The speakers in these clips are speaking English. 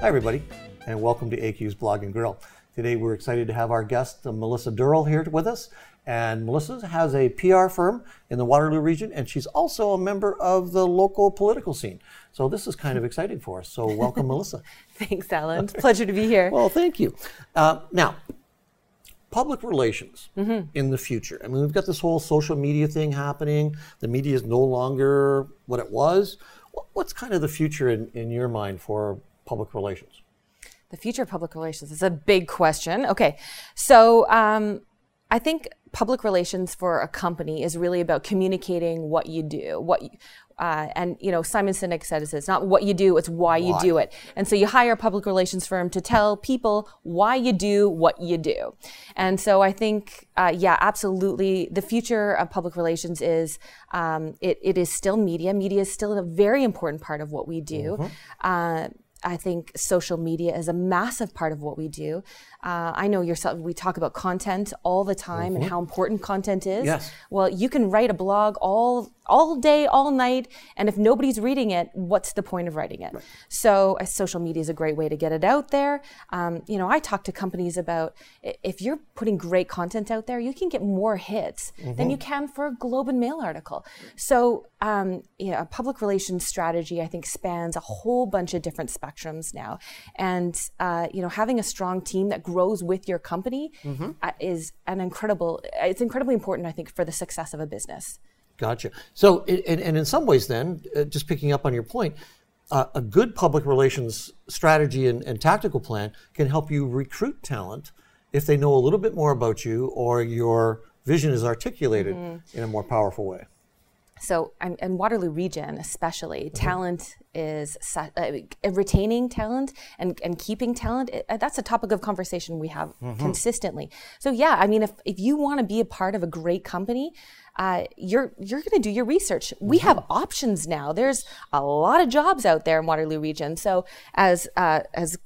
Hi, everybody, and welcome to AQ's Blog and Grill. Today, we're excited to have our guest, uh, Melissa Durrell, here with us. And Melissa has a PR firm in the Waterloo region, and she's also a member of the local political scene. So this is kind of exciting for us. So welcome, Melissa. Thanks, Alan. Pleasure to be here. Well, thank you. Uh, now, public relations in the future. I mean, we've got this whole social media thing happening. The media is no longer what it was. What's kind of the future in, in your mind for public relations? The future of public relations is a big question. Okay, so um, I think public relations for a company is really about communicating what you do, what you, uh, and you know Simon Sinek said it, it's not what you do, it's why you do it. And so you hire a public relations firm to tell people why you do what you do. And so I think, uh, yeah, absolutely, the future of public relations is um, it, it is still media. Media is still a very important part of what we do. Uh, I think social media is a massive part of what we do. Uh, I know yourself, we talk about content all the time and how important content is. Yes. Well, you can write a blog all all day, all night, and if nobody's reading it, what's the point of writing it? So, uh, social media is a great way to get it out there. Um, you know, I talk to companies about if you're putting great content out there, you can get more hits than you can for a Globe and Mail article. So, um, you know, a public relations strategy, I think, spans a whole bunch of different spectrums now, and uh, you know, having a strong team that grows with your company uh, is an incredible. It's incredibly important, I think, for the success of a business. Gotcha. So, and, and in some ways, then, uh, just picking up on your point, uh, a good public relations strategy and, and tactical plan can help you recruit talent if they know a little bit more about you or your vision is articulated in a more powerful way. So, and, and Waterloo Region, especially, talent is uh, retaining talent and, and keeping talent. uh, that's a topic of conversation we have consistently. So, yeah, I mean, if, if you want to be a part of a great company, uh, you're you're going to do your research. We have options now. There's a lot of jobs out there in Waterloo Region. So, as uh, as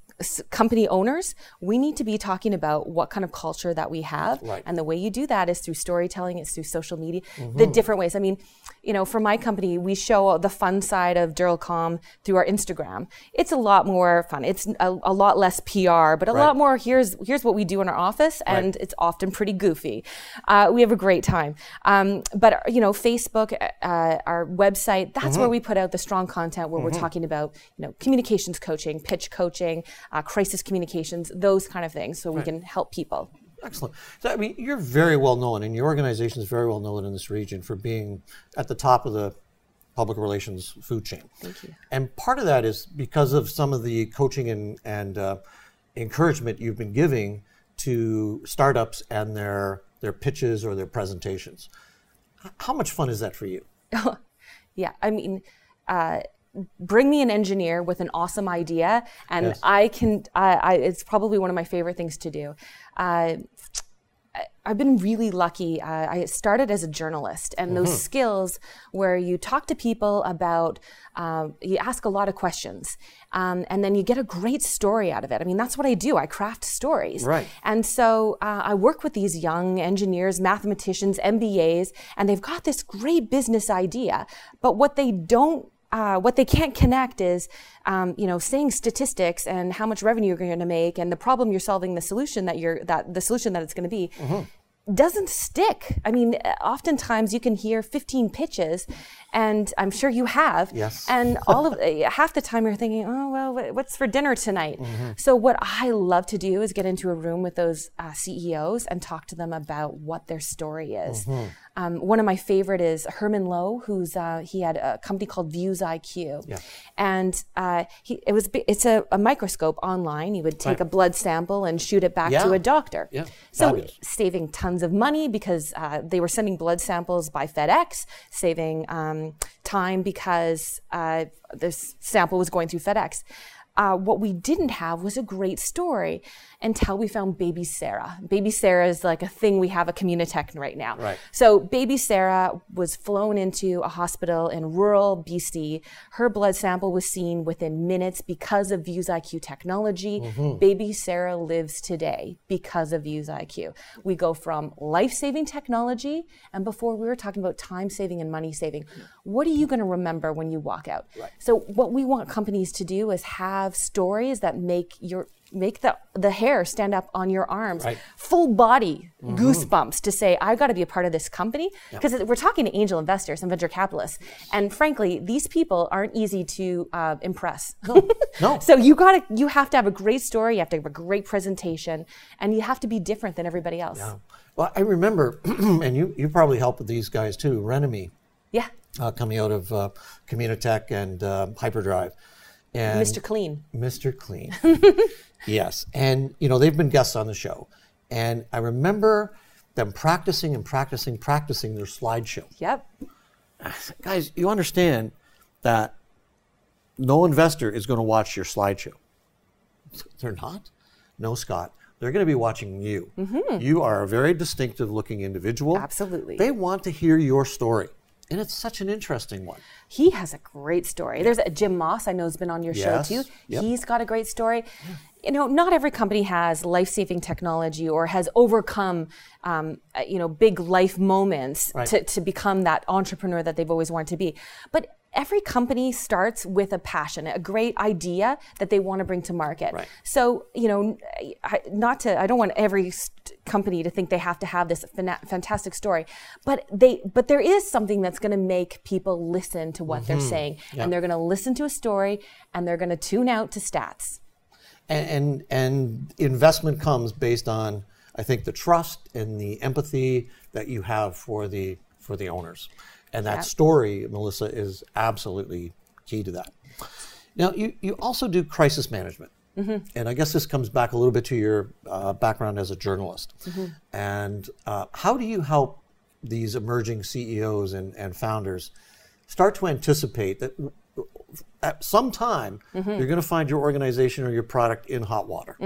company owners, we need to be talking about what kind of culture that we have. Right. And the way you do that is through storytelling, it's through social media, the different ways. I mean, you know, for my company, we show the fun side of Duralcom through our Instagram. It's a lot more fun. It's a, a lot less PR, but a Right. lot more here's here's what we do in our office, and it's often pretty goofy. Uh, we have a great time. Um, but you know, Facebook, uh, our website, that's where we put out the strong content where we're talking about you know communications coaching, pitch coaching, uh, crisis communications, those kind of things, so we can help people. Excellent. So, I mean, you're very well known, and your organization is very well known in this region for being at the top of the public relations food chain. Thank you. And part of that is because of some of the coaching and, and uh, encouragement you've been giving to startups and their their pitches or their presentations. How much fun is that for you? Yeah, I mean, uh, bring me an engineer with an awesome idea, and Yes. I can. I, I, it's probably one of my favorite things to do. Uh, I've been really lucky. Uh, I started as a journalist, and those skills where you talk to people about, um, you ask a lot of questions, um, and then you get a great story out of it. I mean, that's what I do. I craft stories. Right. And so uh, I work with these young engineers, mathematicians, MBAs, and they've got this great business idea. But what they don't uh, what they can't connect is, um, you know, saying statistics and how much revenue you're going to make and the problem you're solving, the solution that you're that the solution that it's going to be. Doesn't stick. I mean, oftentimes you can hear 15 pitches, and I'm sure you have. Yes. And all of half the time you're thinking, oh well, what's for dinner tonight? So what I love to do is get into a room with those uh, CEOs and talk to them about what their story is. Um, one of my favorite is Herman Lo, who's uh, he had a company called Views IQ, and uh, he it was it's a, a microscope online. You would take a blood sample and shoot it back Yeah. to a doctor. Yeah. So Fabulous. saving tons of money because uh, they were sending blood samples by FedEx, saving um, time because uh, this sample was going through FedEx. Uh, what we didn't have was a great story until we found baby Sarah. Baby Sarah is like a thing we have at Communitech right now. Right. So baby Sarah was flown into a hospital in rural BC. Her blood sample was seen within minutes because of Views IQ technology. Baby Sarah lives today because of Views IQ. We go from life-saving technology, and before we were talking about time saving and money saving. What are you going to remember when you walk out? Right. So what we want companies to do is have have stories that make your make the the hair stand up on your arms. Right. full body goosebumps to say i've got to be a part of this company. Because we're talking to angel investors and venture capitalists. And frankly these people aren't easy to uh, impress. No. so you got to you have to have a great story you have to have a great presentation and you have to be different than everybody else. Yeah, Well, I remember, and you, you probably helped with these guys too, Renemy, uh, coming out of uh, Communitech and uh, Hyperdrive. And mr clean Mr. Clean. yes. And, you know, they've been guests on the show. And I remember them practicing and practicing, practicing their slideshow. yep Guys, you understand that no investor is going to watch your slideshow. They're not? No, Scott. They're going to be watching you. Mm-hmm. You are a very distinctive looking individual. Absolutely. They want to hear your story. And it's such an interesting one. He has a great story. There's a Jim Moss, I know, has been on your Yes. show too. Yep. He's got a great story. You know, not every company has life-saving technology or has overcome, um, uh, you know, big life moments Right. to, to become that entrepreneur that they've always wanted to be. But every company starts with a passion, a great idea that they want to bring to market. Right. So, you know, I, not to, I don't want every st- company to think they have to have this fantastic story, but they, but there is something that's going to make people listen to what they're mm-hmm. saying, and they're going to listen to a story, and they're going to tune out to stats. and, and and investment comes based on I think the trust and the empathy that you have for the for the owners, and that Yeah. story, Melissa, is absolutely key to that. Now you you also do crisis management, and I guess this comes back a little bit to your uh, background as a journalist, and uh, how do you help these emerging CEOs and, and founders start to anticipate that at some time you're going to find your organization or your product in hot water.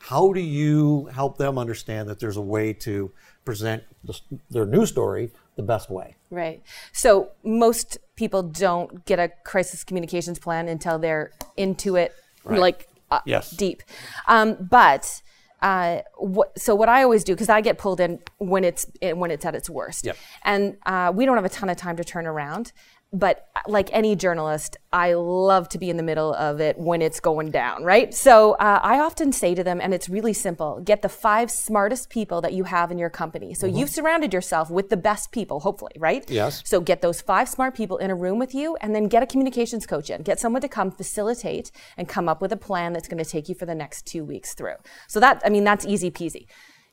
How do you help them understand that there's a way to present the, their new story the best way? Right. So most people don't get a crisis communications plan until they're into it, like uh, Yes. deep. Um, but uh, what, so what I always do because I get pulled in when it's when it's at its worst, Yep. and uh, we don't have a ton of time to turn around. But like any journalist, I love to be in the middle of it when it's going down, right? So uh, I often say to them, and it's really simple get the five smartest people that you have in your company. So you've surrounded yourself with the best people, hopefully, right? Yes. So get those five smart people in a room with you and then get a communications coach in. Get someone to come facilitate and come up with a plan that's going to take you for the next two weeks through. So that, I mean, that's easy peasy.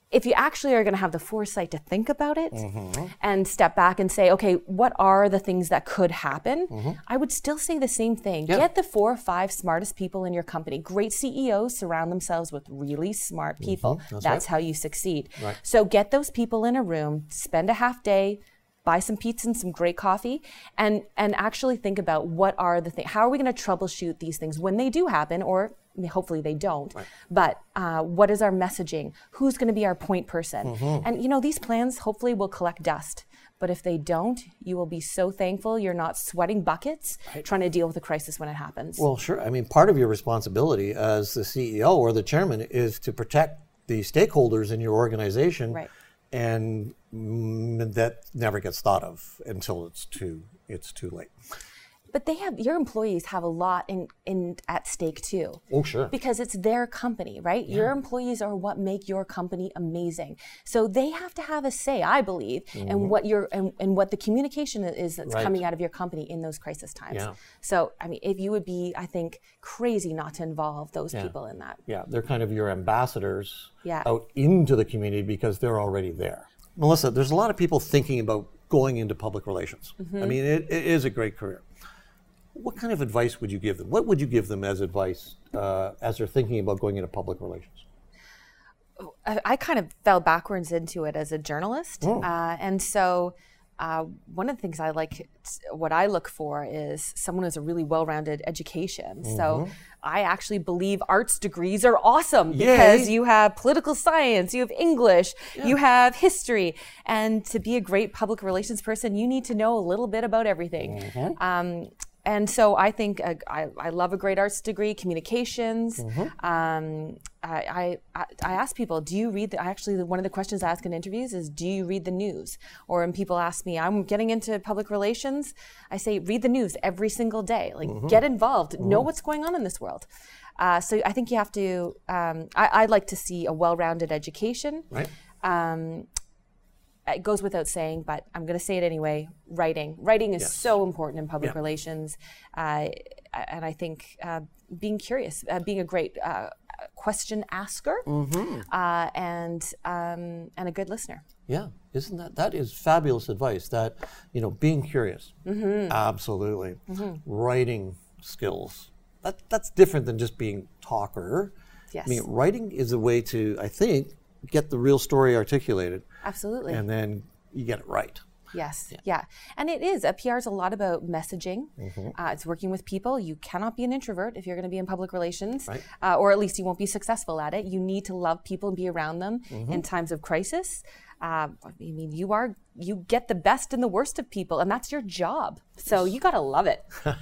If you actually are going to have the foresight to think about it mm-hmm. and step back and say, okay, what are the things that could happen? Mm-hmm. I would still say the same thing. Get the four or five smartest people in your company. Great CEOs surround themselves with really smart mm-hmm. people. That's, how you succeed. So get those people in a room, spend a half day, buy some pizza and some great coffee and and actually think about what are the things how are we going to troubleshoot these things when they do happen or hopefully they don't but uh, what is our messaging who's going to be our point person Mm-hmm. and you know these plans hopefully will collect dust but if they don't you will be so thankful you're not sweating buckets trying to deal with a crisis when it happens Well, sure. I mean, part of your responsibility as the CEO or the chairman is to protect the stakeholders in your organization, Right. and that never gets thought of until it's too it's too late. But they have your employees have a lot in, in at stake too Oh, sure. because it's their company, right? Your employees are what make your company amazing. So they have to have a say, I believe, in mm-hmm. what your and, and what the communication is that's. Right. coming out of your company in those crisis times. Yeah. So I mean, if you would be, I think, crazy not to involve those people in that. Yeah, they're kind of your ambassadors Yeah. out into the community because they're already there. Melissa, there's a lot of people thinking about going into public relations. Mm-hmm. I mean, it, it is a great career. What kind of advice would you give them? What would you give them as advice uh, as they're thinking about going into public relations? I, I kind of fell backwards into it as a journalist, Oh. uh, and so uh, one of the things I like, what I look for is someone who has a really well-rounded education. Mm-hmm. So I actually believe arts degrees are awesome because you have political science, you have English, you have history, and to be a great public relations person, you need to know a little bit about everything. Mm-hmm. Um, and so I think uh, I, I love a great arts degree, communications. Um, I, I, I ask people, do you read the, I actually, one of the questions I ask in interviews is, do you read the news? Or when people ask me, I'm getting into public relations, I say, read the news every single day. Like, get involved, know what's going on in this world. Uh, so I think you have to, um, I, I'd like to see a well-rounded education. Right. Um, it goes without saying, but I'm going to say it anyway. Writing, writing is so important in public Yeah. relations, uh, and I think uh, being curious, uh, being a great uh, question asker, Mm-hmm. uh, and um, and a good listener. Yeah, isn't that that is fabulous advice? That you know, being curious, Mm-hmm. absolutely, writing skills. That that's different than just being talker. Yes, I mean, writing is a way to, I think, get the real story articulated, absolutely. and then you get it right. Yes, yeah. And it is. A PR is a lot about messaging. Mm-hmm. Uh, it's working with people. You cannot be an introvert if you're going to be in public relations, Right. uh, or at least you won't be successful at it. You need to love people and be around them Mm-hmm. in times of crisis. Uh, I mean, you are you get the best and the worst of people, and that's your job. So you got to love it.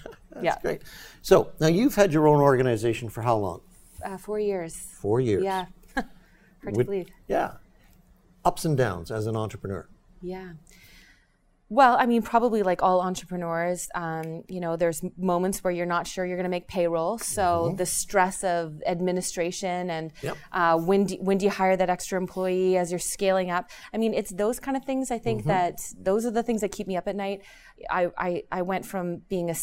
yeah, Great. So now you've had your own organization for how long? uh, four years. Four years. Yeah, hard to believe. Yeah. Ups and downs as an entrepreneur. Yeah. Well, I mean, probably like all entrepreneurs, um, you know, there's moments where you're not sure you're going to make payroll. So the stress of administration and Yep. uh, when do, when do you hire that extra employee as you're scaling up? I mean, it's those kind of things. I think that those are the things that keep me up at night. I I, I went from being a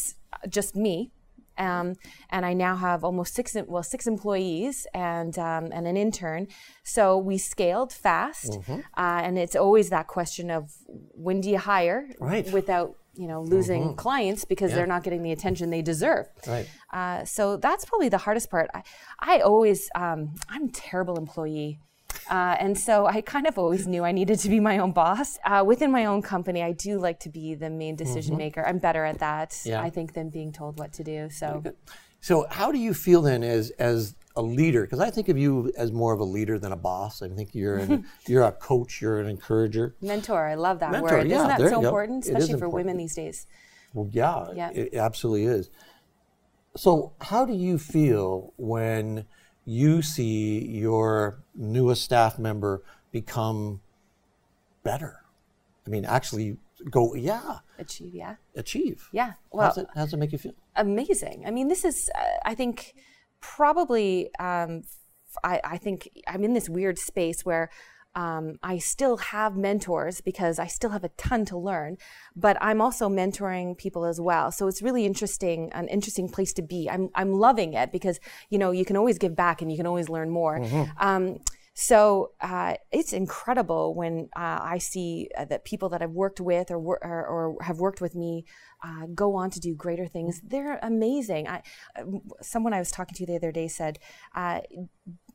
just me um, and I now have almost six well six employees and um, and an intern. So we scaled fast, uh, and it's always that question of when do you hire Right. without you know losing clients because they're not getting the attention they deserve. Right. Uh, so that's probably the hardest part. I, I always um, I'm a terrible employee. Uh, and so I kind of always knew I needed to be my own boss. Uh, within my own company, I do like to be the main decision maker. I'm better at that, Yeah. I think, than being told what to do. So So how do you feel then as as a leader? Because I think of you as more of a leader than a boss. I think you're an, you're a coach. You're an encourager. mentor, I love that Mentor, word. yeah, Isn't that so important, especially for important. women these days? Well, yeah, Yeah. it absolutely is. So, how do you feel when you see your newest staff member become better? I mean, actually go, yeah, Achieve, yeah, achieve. yeah. Well, it, how does it make you feel? amazing. I mean, this is, uh, I think, probably. Um, I, I think I'm in this weird space where um, I still have mentors because I still have a ton to learn, but I'm also mentoring people as well. So it's really interesting, an interesting place to be. I'm I'm loving it because you know you can always give back and you can always learn more. Um, so uh, it's incredible when uh, I see uh, that people that I've worked with or, wor- or, or have worked with me uh, go on to do greater things. They're amazing. I, uh, someone I was talking to the other day said, uh,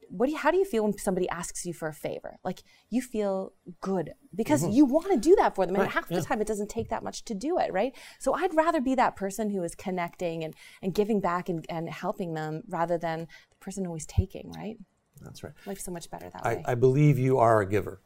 "What do you, how do you feel when somebody asks you for a favor? Like you feel good because mm-hmm. you want to do that for them, and Right, half yeah. the time it doesn't take that much to do it, right? So I'd rather be that person who is connecting and, and giving back and, and helping them rather than the person always taking, right? That's right. Life's so much better that I, way. I believe you are a giver,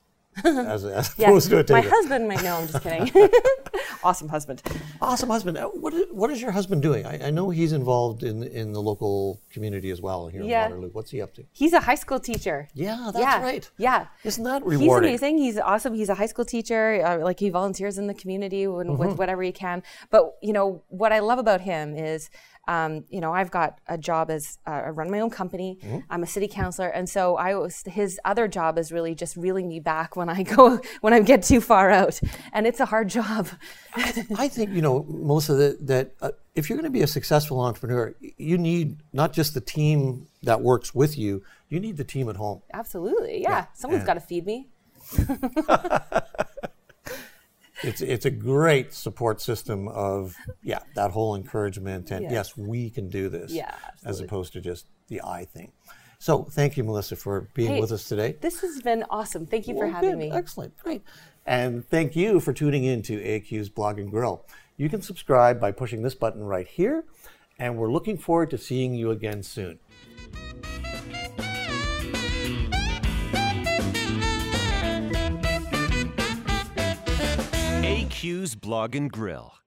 as, as Yeah, opposed to a my husband might know. I'm just kidding. awesome husband. Awesome husband. Uh, What is, what is your husband doing? I, I know he's involved in in the local community as well here Yeah. in Waterloo. What's he up to? He's a high school teacher. Yeah, that's yeah, right. Yeah. Isn't that rewarding? He's amazing. He's awesome. He's a high school teacher. Uh, like he volunteers in the community when, Mm-hmm. with whatever he can. But you know what I love about him is, um, you know, I've got a job as uh, I run my own company. Mm-hmm. I'm a city councilor, and so I was his other job is really just reeling me back when I go when I get too far out, and it's a hard job. I think you know, Melissa, that, that uh, if you're going to be a successful entrepreneur, you need not just the team that works with you. You need the team at home. Absolutely, yeah. Someone's got to feed me. It's it's a great support system of yeah that whole encouragement and Yeah. yes we can do this Yeah, as opposed to just the I thing. So thank you, Melissa, for being Hey, with us today. This has been awesome. Thank you for having good. me. Excellent. Great. And thank you for tuning in to AQ's Blog and Grill. You can subscribe by pushing this button right here, and we're looking forward to seeing you again soon. AQ's Blog and Grill.